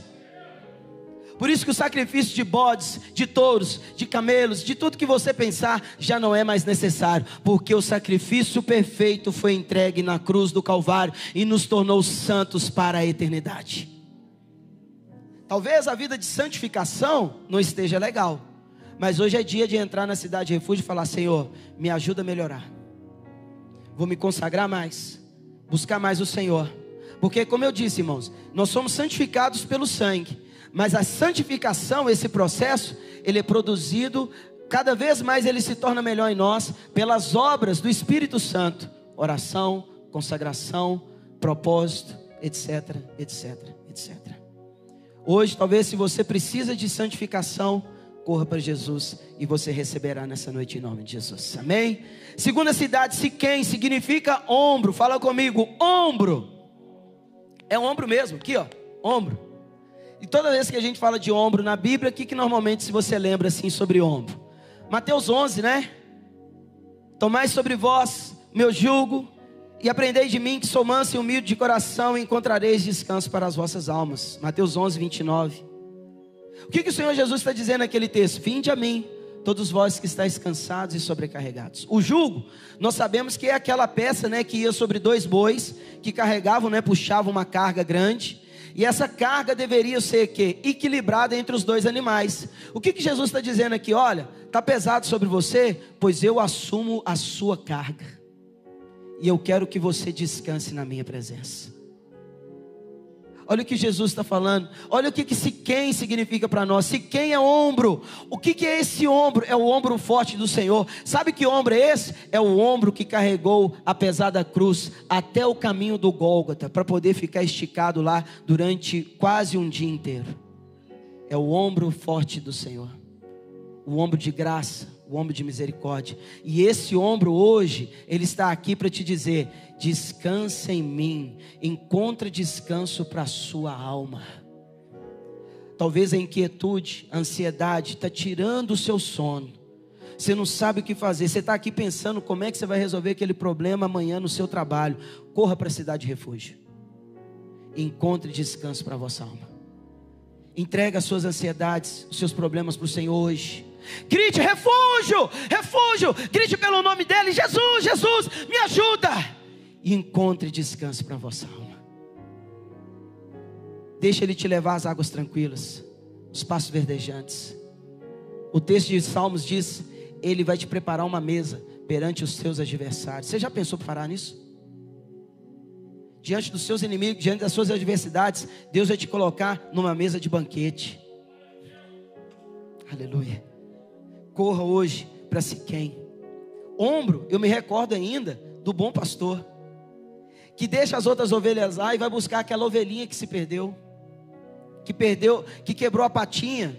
[SPEAKER 2] Por isso que o sacrifício de bodes, de touros, de camelos, de tudo que você pensar, já não é mais necessário, porque o sacrifício perfeito foi entregue na cruz do Calvário e nos tornou santos para a eternidade. Talvez a vida de santificação não esteja legal, mas hoje é dia de entrar na cidade de refúgio e falar: Senhor, me ajuda a melhorar. Vou me consagrar mais, buscar mais o Senhor, porque, como eu disse, irmãos, nós somos santificados pelo sangue mas a santificação, esse processo, ele é produzido, cada vez mais ele se torna melhor em nós, pelas obras do Espírito Santo: oração, consagração, propósito, etc, etc. Hoje, talvez, se você precisa de santificação, corra para Jesus e você receberá nessa noite em nome de Jesus. Amém? Segunda cidade, Siquém, significa ombro. Fala comigo, ombro. É um ombro mesmo, aqui ó, ombro. E toda vez que a gente fala de ombro na Bíblia, o que, que normalmente se você lembra assim sobre ombro? Mateus 11, né? Tomai sobre vós meu jugo e aprendei de mim que sou manso e humilde de coração e encontrareis descanso para as vossas almas. Mateus 11, 29. O que, que o Senhor Jesus está dizendo naquele texto? Vinde a mim, todos vós que estáis cansados e sobrecarregados. O jugo, nós sabemos que é aquela peça, né, que ia sobre dois bois, que carregavam, né, puxavam uma carga grande. E essa carga deveria ser que equilibrada entre os dois animais. O que, que Jesus está dizendo aqui? Olha, está pesado sobre você, pois eu assumo a sua carga. E eu quero que você descanse na minha presença. Olha o que Jesus está falando. Olha o que, que Siquém significa para nós. Siquém é ombro. O que, que é esse ombro? É o ombro forte do Senhor. Sabe que ombro é esse? É o ombro que carregou a pesada cruz até o caminho do Gólgota, para poder ficar esticado lá durante quase um dia inteiro. É o ombro forte do Senhor. O ombro de graça, o ombro de misericórdia. E esse ombro hoje, ele está aqui para te dizer: descansa em mim, encontra descanso para a sua alma. Talvez a inquietude, a ansiedade está tirando o seu sono. Você não sabe o que fazer. Você está aqui pensando como é que você vai resolver aquele problema amanhã no seu trabalho. Corra para a cidade de refúgio. Encontre descanso para a vossa alma. Entrega as suas ansiedades, os seus problemas para o Senhor hoje. Grite refúgio, refúgio. Grite pelo nome dele, Jesus, Jesus, me ajuda e encontre descanso para a vossa alma. Deixa Ele te levar às águas tranquilas, os passos verdejantes. O texto de Salmos diz: Ele vai te preparar uma mesa perante os seus adversários. Você já pensou para parar nisso? Diante dos seus inimigos, diante das suas adversidades, Deus vai te colocar numa mesa de banquete. Aleluia. Corra hoje para Siquém. Ombro, eu me recordo ainda do bom pastor que deixa as outras ovelhas lá e vai buscar aquela ovelhinha que se perdeu, que perdeu, que quebrou a patinha.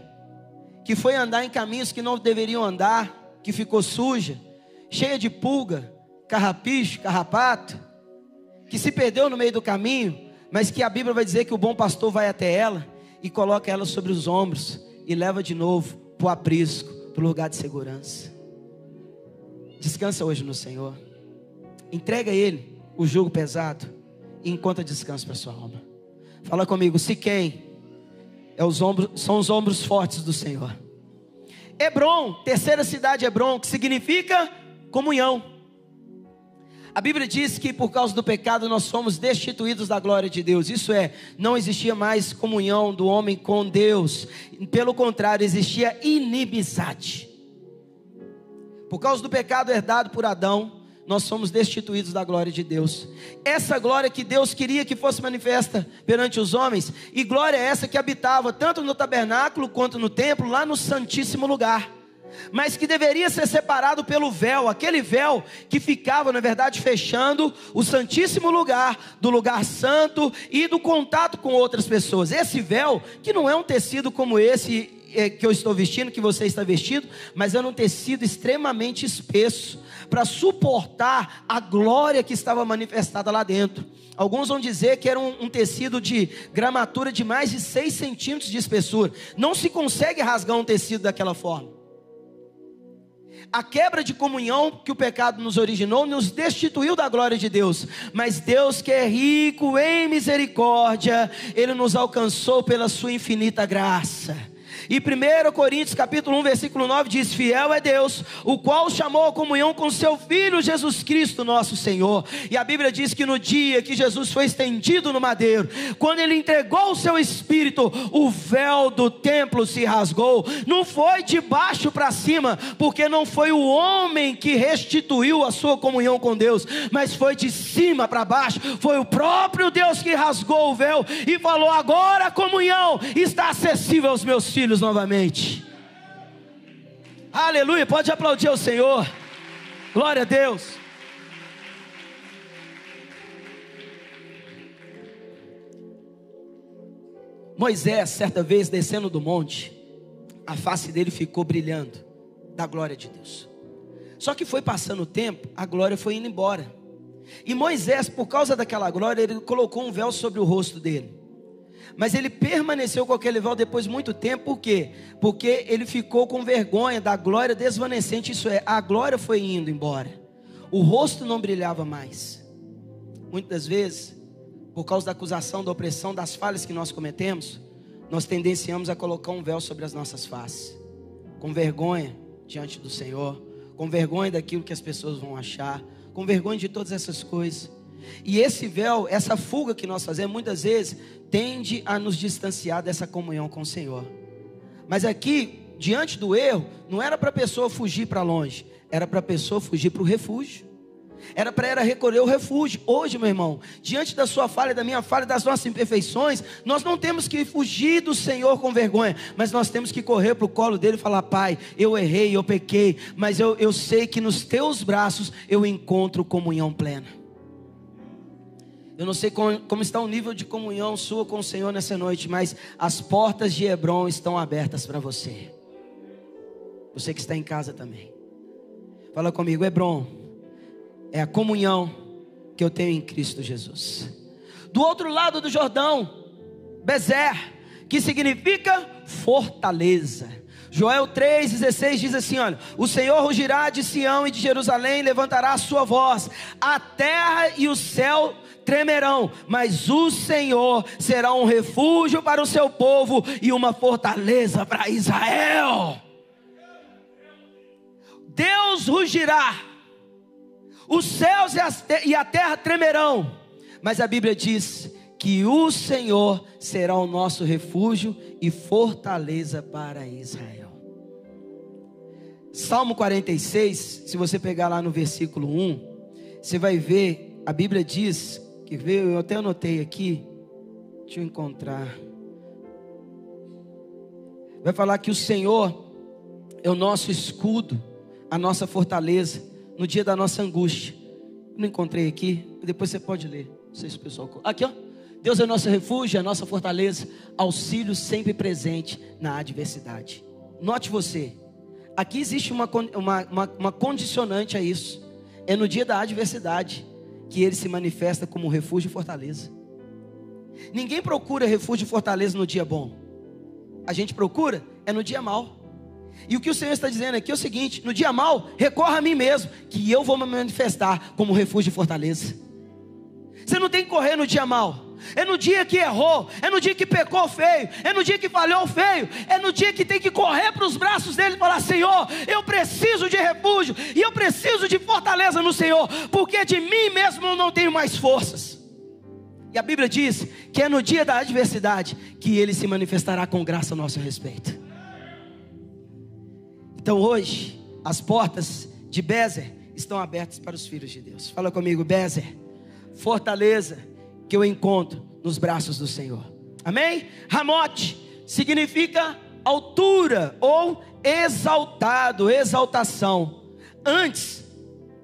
[SPEAKER 2] que foi andar em caminhos que não deveriam andar, que ficou suja, cheia de pulga, carrapicho, carrapato, que se perdeu no meio do caminho, mas que a Bíblia vai dizer que o bom pastor vai até ela e coloca ela sobre os ombros e leva de novo para o aprisco, para o lugar de segurança. Descansa hoje no Senhor. Entrega a Ele o jugo pesado e encontra descanso para sua alma. Fala comigo, se quem é os ombros, são os ombros fortes do Senhor. Hebron, terceira cidade Hebron, que significa comunhão. A Bíblia diz que por causa do pecado nós somos destituídos da glória de Deus. Isso é, não existia mais comunhão do homem com Deus. Pelo contrário, existia inimizade. Por causa do pecado herdado por Adão, nós somos destituídos da glória de Deus. Essa glória que Deus queria que fosse manifesta perante os homens, e glória é essa que habitava tanto no tabernáculo quanto no templo, lá no Santíssimo Lugar. Mas que deveria ser separado pelo véu, aquele véu que ficava, na verdade, fechando o Santíssimo Lugar, do lugar santo e do contato com outras pessoas. Esse véu, que não é um tecido como esse é, que eu estou vestindo, que você está vestido, mas era um tecido extremamente espesso para suportar a glória que estava manifestada lá dentro. Alguns vão dizer que era um, um, tecido de gramatura de mais de 6 centímetros de espessura. Não se consegue rasgar um tecido daquela forma. A quebra de comunhão que o pecado nos originou nos destituiu da glória de Deus. Mas Deus, que é rico em misericórdia, Ele nos alcançou pela Sua infinita graça e 1 Coríntios capítulo 1, versículo 9 diz: Fiel é Deus, o qual chamou a comunhão com seu Filho Jesus Cristo, nosso Senhor. E a Bíblia diz que no dia que Jesus foi estendido no madeiro, quando ele entregou o seu espírito, o véu do templo se rasgou. Não foi de baixo para cima, porque não foi o homem que restituiu a sua comunhão com Deus, mas foi de cima para baixo. Foi o próprio Deus que rasgou o véu e falou: agora a comunhão está acessível aos meus filhos novamente. Aleluia, pode aplaudir ao Senhor. Glória a Deus. Moisés, certa vez descendo do monte, a face dele ficou brilhando da glória de Deus. Só que foi passando o tempo, a glória foi indo embora. E Moisés, por causa daquela glória, ele colocou um véu sobre o rosto dele. Mas ele permaneceu com aquele véu depois de muito tempo, por quê? Porque ele ficou com vergonha da glória desvanecente, isso é, a glória foi indo embora, o rosto não brilhava mais. Muitas vezes, por causa da acusação, da opressão, das falhas que nós cometemos, nós tendenciamos a colocar um véu sobre as nossas faces, com vergonha diante do Senhor, com vergonha daquilo que as pessoas vão achar, com vergonha de todas essas coisas. E esse véu, essa fuga que nós fazemos, muitas vezes tende a nos distanciar dessa comunhão com o Senhor. Mas aqui, diante do erro, não era para a pessoa fugir para longe, era para a pessoa fugir para o refúgio. Era para ela recolher o refúgio. Hoje, meu irmão, diante da sua falha, da minha falha, das nossas imperfeições, nós não temos que fugir do Senhor com vergonha, mas nós temos que correr para o colo dele e falar: Pai, eu errei, eu pequei, mas eu, eu sei que nos teus braços eu encontro comunhão plena. Eu não sei como, está o nível de comunhão sua com o Senhor nessa noite, mas as portas de Hebron estão abertas para você. Você que está em casa também. Fala comigo, Hebron é a comunhão que eu tenho em Cristo Jesus. Do outro lado do Jordão, Bezer, que significa fortaleza. Joel 3,16 diz assim: olha, o Senhor rugirá de Sião e de Jerusalém, levantará a sua voz, a terra e o céu tremerão, mas o Senhor será um refúgio para o seu povo e uma fortaleza para Israel. Deus rugirá, os céus e a terra tremerão, mas a Bíblia diz que o Senhor será o nosso refúgio e fortaleza para Israel. Salmo 46, se você pegar lá no versículo 1, você vai ver, a Bíblia diz que veio, eu até anotei aqui, deixa eu encontrar. Vai falar que o Senhor é o nosso escudo, a nossa fortaleza, no dia da nossa angústia. não encontrei aqui, depois você pode ler. Não sei se o pessoal. Aqui, ó. Deus é o nosso refúgio, a nossa fortaleza, auxílio sempre presente na adversidade. note você, aqui existe uma, uma, uma, uma condicionante a isso. É no dia da adversidade que ele se manifesta como refúgio e fortaleza. Ninguém procura refúgio e fortaleza no dia bom. A gente procura é no dia mal. E o que o Senhor está dizendo aqui é o seguinte: no dia mal, recorra a mim mesmo, que eu vou me manifestar como refúgio e fortaleza. Você não tem que correr no dia mal. É no dia que errou, é no dia que pecou feio, é no dia que falhou feio, é no dia que tem que correr para os braços dele e falar: Senhor, eu preciso de refúgio e eu preciso de fortaleza no Senhor, porque de mim mesmo eu não tenho mais forças. E a Bíblia diz que é no dia da adversidade que ele se manifestará com graça a nosso respeito. Então hoje, as portas de Bezer estão abertas para os filhos de Deus. Fala comigo, Bezer, fortaleza que eu encontro nos braços do Senhor. Amém? Ramote significa altura ou exaltado, exaltação. Antes,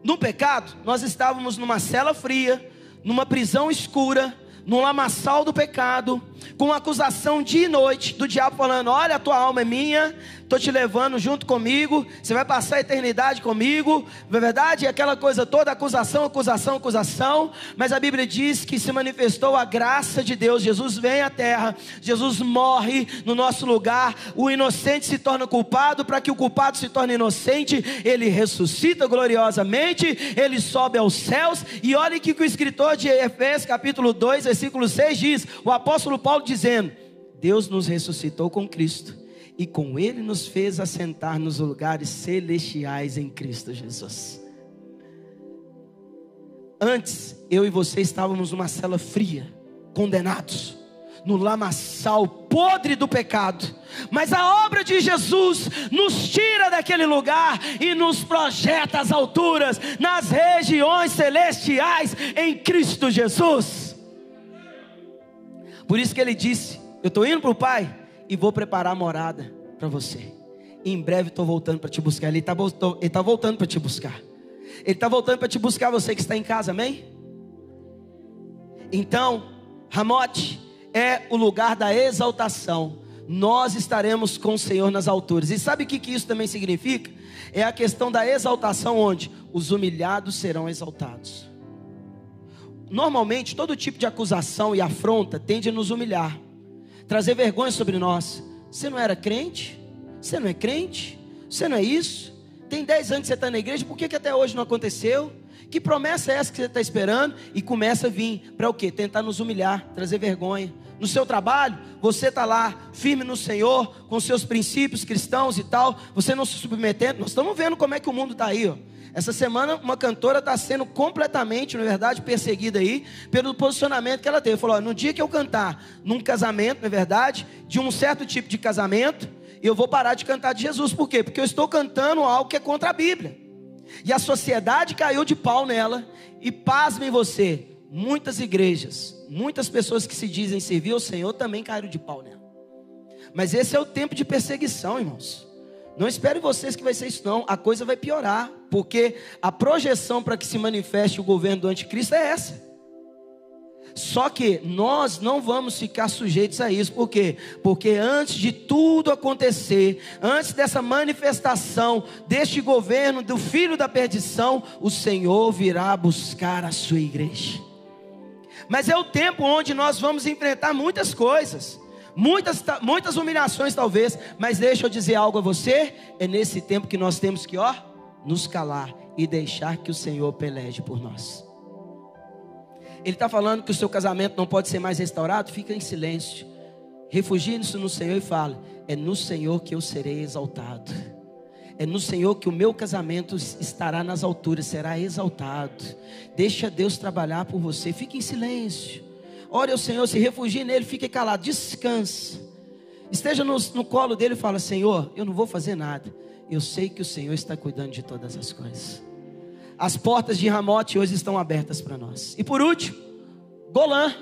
[SPEAKER 2] no pecado, nós estávamos numa cela fria, numa prisão escura, num lamaçal do pecado, com acusação dia e noite do diabo falando: Olha, a tua alma é minha, estou te levando junto comigo, você vai passar a eternidade comigo, não é verdade? Aquela coisa toda, acusação, acusação, acusação, mas a Bíblia diz que se manifestou a graça de Deus, Jesus vem à terra, Jesus morre no nosso lugar, o inocente se torna culpado, para que o culpado se torne inocente, ele ressuscita gloriosamente, ele sobe aos céus, e olha que o escritor de Efésios capítulo 2, versículo 6 diz, o apóstolo Paulo dizendo, Deus nos ressuscitou com Cristo, e com Ele nos fez assentar nos lugares celestiais em Cristo Jesus. Antes, eu e você estávamos numa cela fria, condenados, no lamaçal podre do pecado, mas a obra de Jesus nos tira daquele lugar e nos projeta às alturas, nas regiões celestiais em Cristo Jesus. Por isso que ele disse: Eu estou indo para o Pai e vou preparar a morada para você. E em breve estou voltando para te buscar. Ele está tá voltando para te buscar. Ele está voltando para te buscar você que está em casa, amém? Então, Ramote é o lugar da exaltação. Nós estaremos com o Senhor nas alturas. E sabe o que, que isso também significa? É a questão da exaltação, onde os humilhados serão exaltados. Normalmente, todo tipo de acusação e afronta tende a nos humilhar trazer vergonha sobre nós. Você não era crente? Você não é crente? Você não é isso? Tem 10 anos que você está na igreja, por que, que até hoje não aconteceu? Que promessa é essa que você está esperando? E começa a vir para o quê? Tentar nos humilhar, trazer vergonha. No seu trabalho, você está lá, firme no Senhor, com seus princípios cristãos e tal, você não se submetendo. Nós estamos vendo como é que o mundo está aí, ó. Essa semana, uma cantora está sendo completamente, na verdade, perseguida aí, pelo posicionamento que ela teve. Falou: no dia que eu cantar num casamento, na verdade, de um certo tipo de casamento, eu vou parar de cantar de Jesus. Por quê? Porque eu estou cantando algo que é contra a Bíblia. E a sociedade caiu de pau nela. E pasmem você, muitas igrejas, muitas pessoas que se dizem servir ao Senhor também caíram de pau nela. Mas esse é o tempo de perseguição, irmãos. Não espere vocês que vai ser isso, não. A coisa vai piorar, porque a projeção para que se manifeste o governo do anticristo é essa. Só que nós não vamos ficar sujeitos a isso, por quê? Porque antes de tudo acontecer, antes dessa manifestação deste governo do filho da perdição, o Senhor virá buscar a sua igreja. Mas é o tempo onde nós vamos enfrentar muitas coisas muitas, muitas humilhações talvez, mas deixa eu dizer algo a você: é nesse tempo que nós temos que, ó, nos calar e deixar que o Senhor peleje por nós. Ele está falando que o seu casamento não pode ser mais restaurado, fica em silêncio, refugie-se no Senhor e fala: é no Senhor que eu serei exaltado. É no Senhor que o meu casamento estará nas alturas, será exaltado. Deixa Deus trabalhar por você. Fique em silêncio. Ore ao Senhor, se refugie nele, fique calado, descanse. Esteja no, no colo dele e fala: Senhor, eu não vou fazer nada. Eu sei que o Senhor está cuidando de todas as coisas. As portas de Ramote hoje estão abertas para nós. E por último, Golã,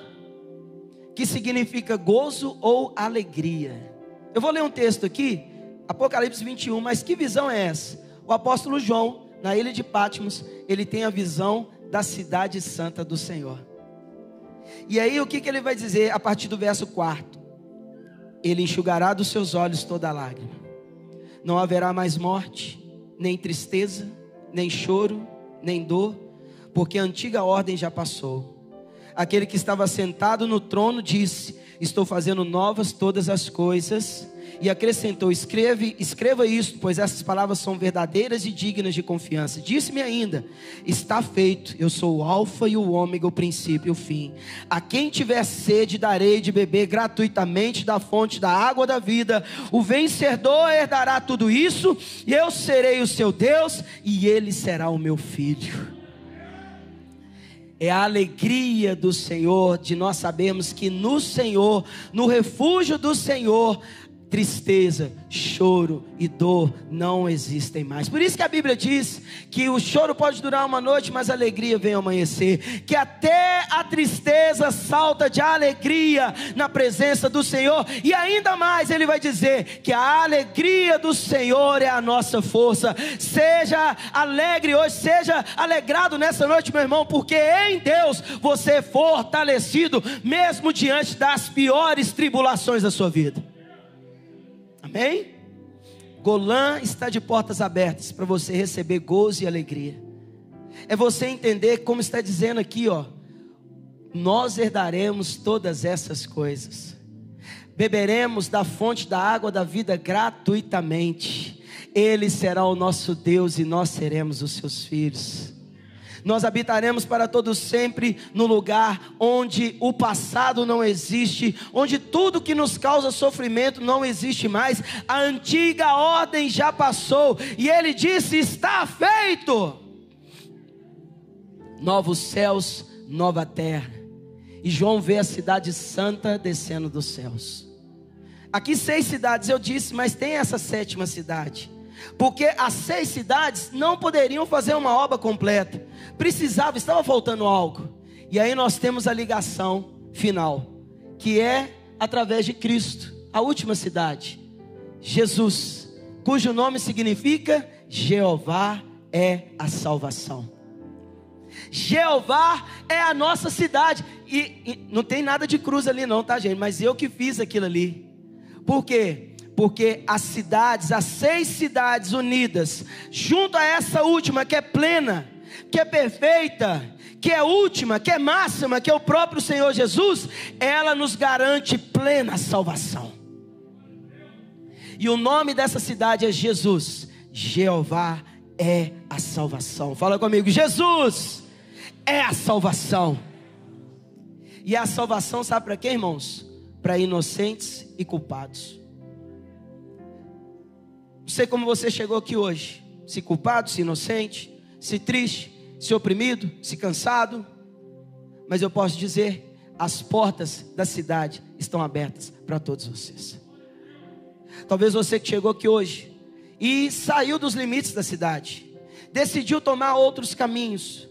[SPEAKER 2] que significa gozo ou alegria. Eu vou ler um texto aqui, Apocalipse 21, mas que visão é essa? O apóstolo João, na ilha de Patmos, ele tem a visão da cidade santa do Senhor. E aí o que, que ele vai dizer a partir do verso 4? Ele enxugará dos seus olhos toda lágrima. Não haverá mais morte, nem tristeza, nem choro, nem dor, porque a antiga ordem já passou. Aquele que estava sentado no trono disse: Estou fazendo novas todas as coisas e acrescentou: Escreve, escreva isso, pois essas palavras são verdadeiras e dignas de confiança. Disse-me ainda: Está feito, eu sou o Alfa e o Ômega, o princípio e o fim. A quem tiver sede, darei de beber gratuitamente da fonte da água da vida. O vencedor herdará tudo isso, e eu serei o seu Deus, e ele será o meu filho é a alegria do Senhor, de nós sabermos que no Senhor, no refúgio do Senhor, tristeza, choro e dor não existem mais. Por isso que a Bíblia diz que o choro pode durar uma noite, mas a alegria vem amanhecer. Que até a tristeza salta de alegria na presença do Senhor. E ainda mais, ele vai dizer que a alegria do Senhor é a nossa força. Seja alegre hoje, seja alegrado nessa noite, meu irmão, porque em Deus você é fortalecido, mesmo diante das piores tribulações da sua vida. Amém? Golã está de portas abertas para você receber gozo e alegria. É você entender como está dizendo aqui, ó. Nós herdaremos todas essas coisas. Beberemos da fonte da água da vida gratuitamente. Ele será o nosso Deus e nós seremos os seus filhos nós habitaremos para todos sempre no lugar onde o passado não existe, onde tudo que nos causa sofrimento não existe mais, a antiga ordem já passou, e ele disse: está feito. Novos céus, nova terra. E João vê a cidade santa descendo dos céus. Aqui seis cidades eu disse, mas tem essa sétima cidade. Porque as seis cidades não poderiam fazer uma obra completa. Precisava, estava faltando algo. E aí nós temos a ligação final, que é através de Cristo, a última cidade, Jesus, cujo nome significa Jeová é a salvação. Jeová é a nossa cidade. E, e, não tem nada de cruz ali, não, tá, gente? Mas eu que fiz aquilo ali. Por quê? Porque as cidades, as seis cidades unidas, junto a essa última que é plena, que é perfeita, que é última, que é máxima, que é o próprio Senhor Jesus, ela nos garante plena salvação. E o nome dessa cidade é Jesus. Jeová é a salvação. Fala comigo, Jesus é a salvação. E a salvação sabe para quê, irmãos? Para inocentes e culpados. Não sei como você chegou aqui hoje. Se culpado, se inocente, se triste, se oprimido, se cansado. Mas eu posso dizer: as portas da cidade estão abertas para todos vocês. Talvez você que chegou aqui hoje e saiu dos limites da cidade, decidiu tomar outros caminhos,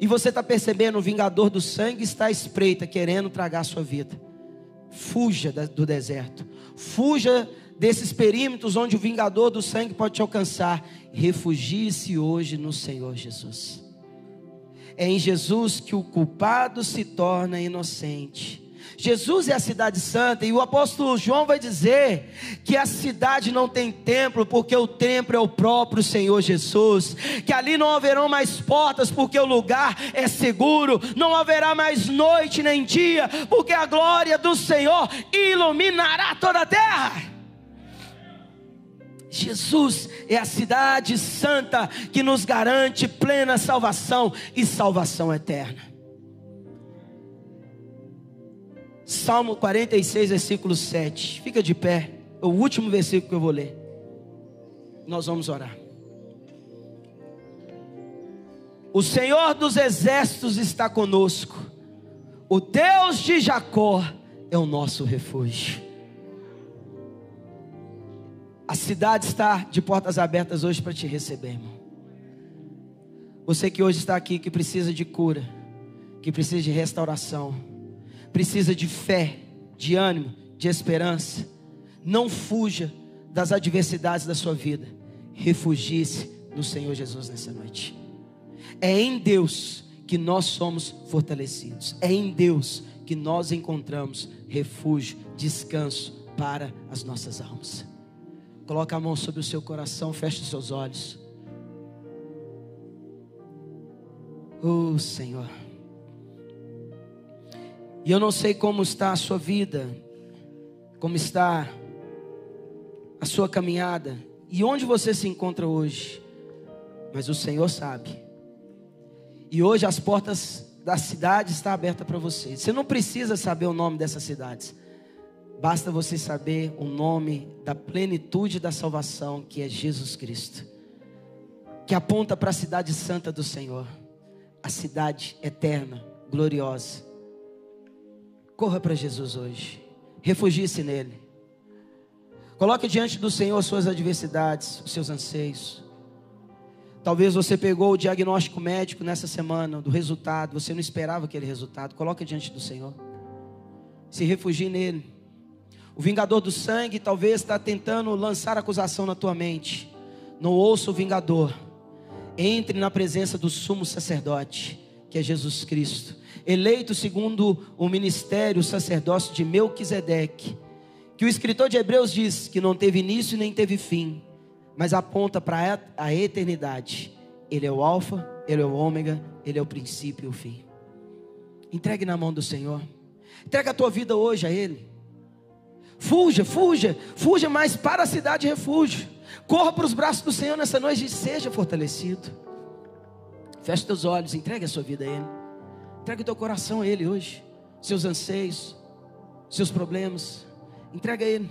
[SPEAKER 2] e você está percebendo o vingador do sangue está à espreita, querendo tragar a sua vida. Fuja do deserto, fuja desses perímetros onde o vingador do sangue pode te alcançar. Refugie-se hoje no Senhor Jesus. É em Jesus que o culpado se torna inocente. Jesus é a cidade santa, e o apóstolo João vai dizer que a cidade não tem templo, porque o templo é o próprio Senhor Jesus, que ali não haverão mais portas, porque o lugar é seguro, não haverá mais noite nem dia, porque a glória do Senhor iluminará toda a terra. Jesus é a cidade santa que nos garante plena salvação e salvação eterna. Salmo 46, versículo 7. Fica de pé. É o último versículo que eu vou ler. Nós vamos orar. O Senhor dos exércitos está conosco. O Deus de Jacó é o nosso refúgio. A cidade está de portas abertas hoje para te receber, irmão. Você que hoje está aqui, que precisa de cura, que precisa de restauração, precisa de fé, de ânimo, de esperança. Não fuja das adversidades da sua vida. Refugie-se no Senhor Jesus nessa noite. É em Deus que nós somos fortalecidos. É em Deus que nós encontramos refúgio, descanso para as nossas almas. Coloque a mão sobre o seu coração, feche os seus olhos. Oh, Senhor. E eu não sei como está a sua vida, como está a sua caminhada e onde você se encontra hoje, mas o Senhor sabe. E hoje as portas da cidade estão abertas para você. Você não precisa saber o nome dessas cidades. Basta você saber o nome da plenitude da salvação, que é Jesus Cristo, que aponta para a cidade santa do Senhor, a cidade eterna, gloriosa. Corra para Jesus hoje, refugie-se nele. Coloque diante do Senhor as suas adversidades, os seus anseios. Talvez você pegou o diagnóstico médico nessa semana do resultado, você não esperava aquele resultado. Coloque diante do Senhor. Se refugie nele. O vingador do sangue talvez está tentando lançar acusação na tua mente. Não ouça o vingador. Entre na presença do sumo sacerdote, que é Jesus Cristo, eleito segundo o ministério, o sacerdócio de Melquisedeque, que o escritor de Hebreus diz que não teve início nem teve fim mas aponta para a eternidade. Ele é o Alfa, Ele é o Ômega, Ele é o princípio e o fim. Entregue na mão do Senhor. Entrega a tua vida hoje a Ele. Fuja, fuja, fuja mais para a cidade de refúgio. Corra para os braços do Senhor nessa noite e seja fortalecido. Feche teus olhos, entregue a sua vida a Ele. Entregue o teu coração a Ele hoje. Seus anseios, seus problemas. Entrega a Ele.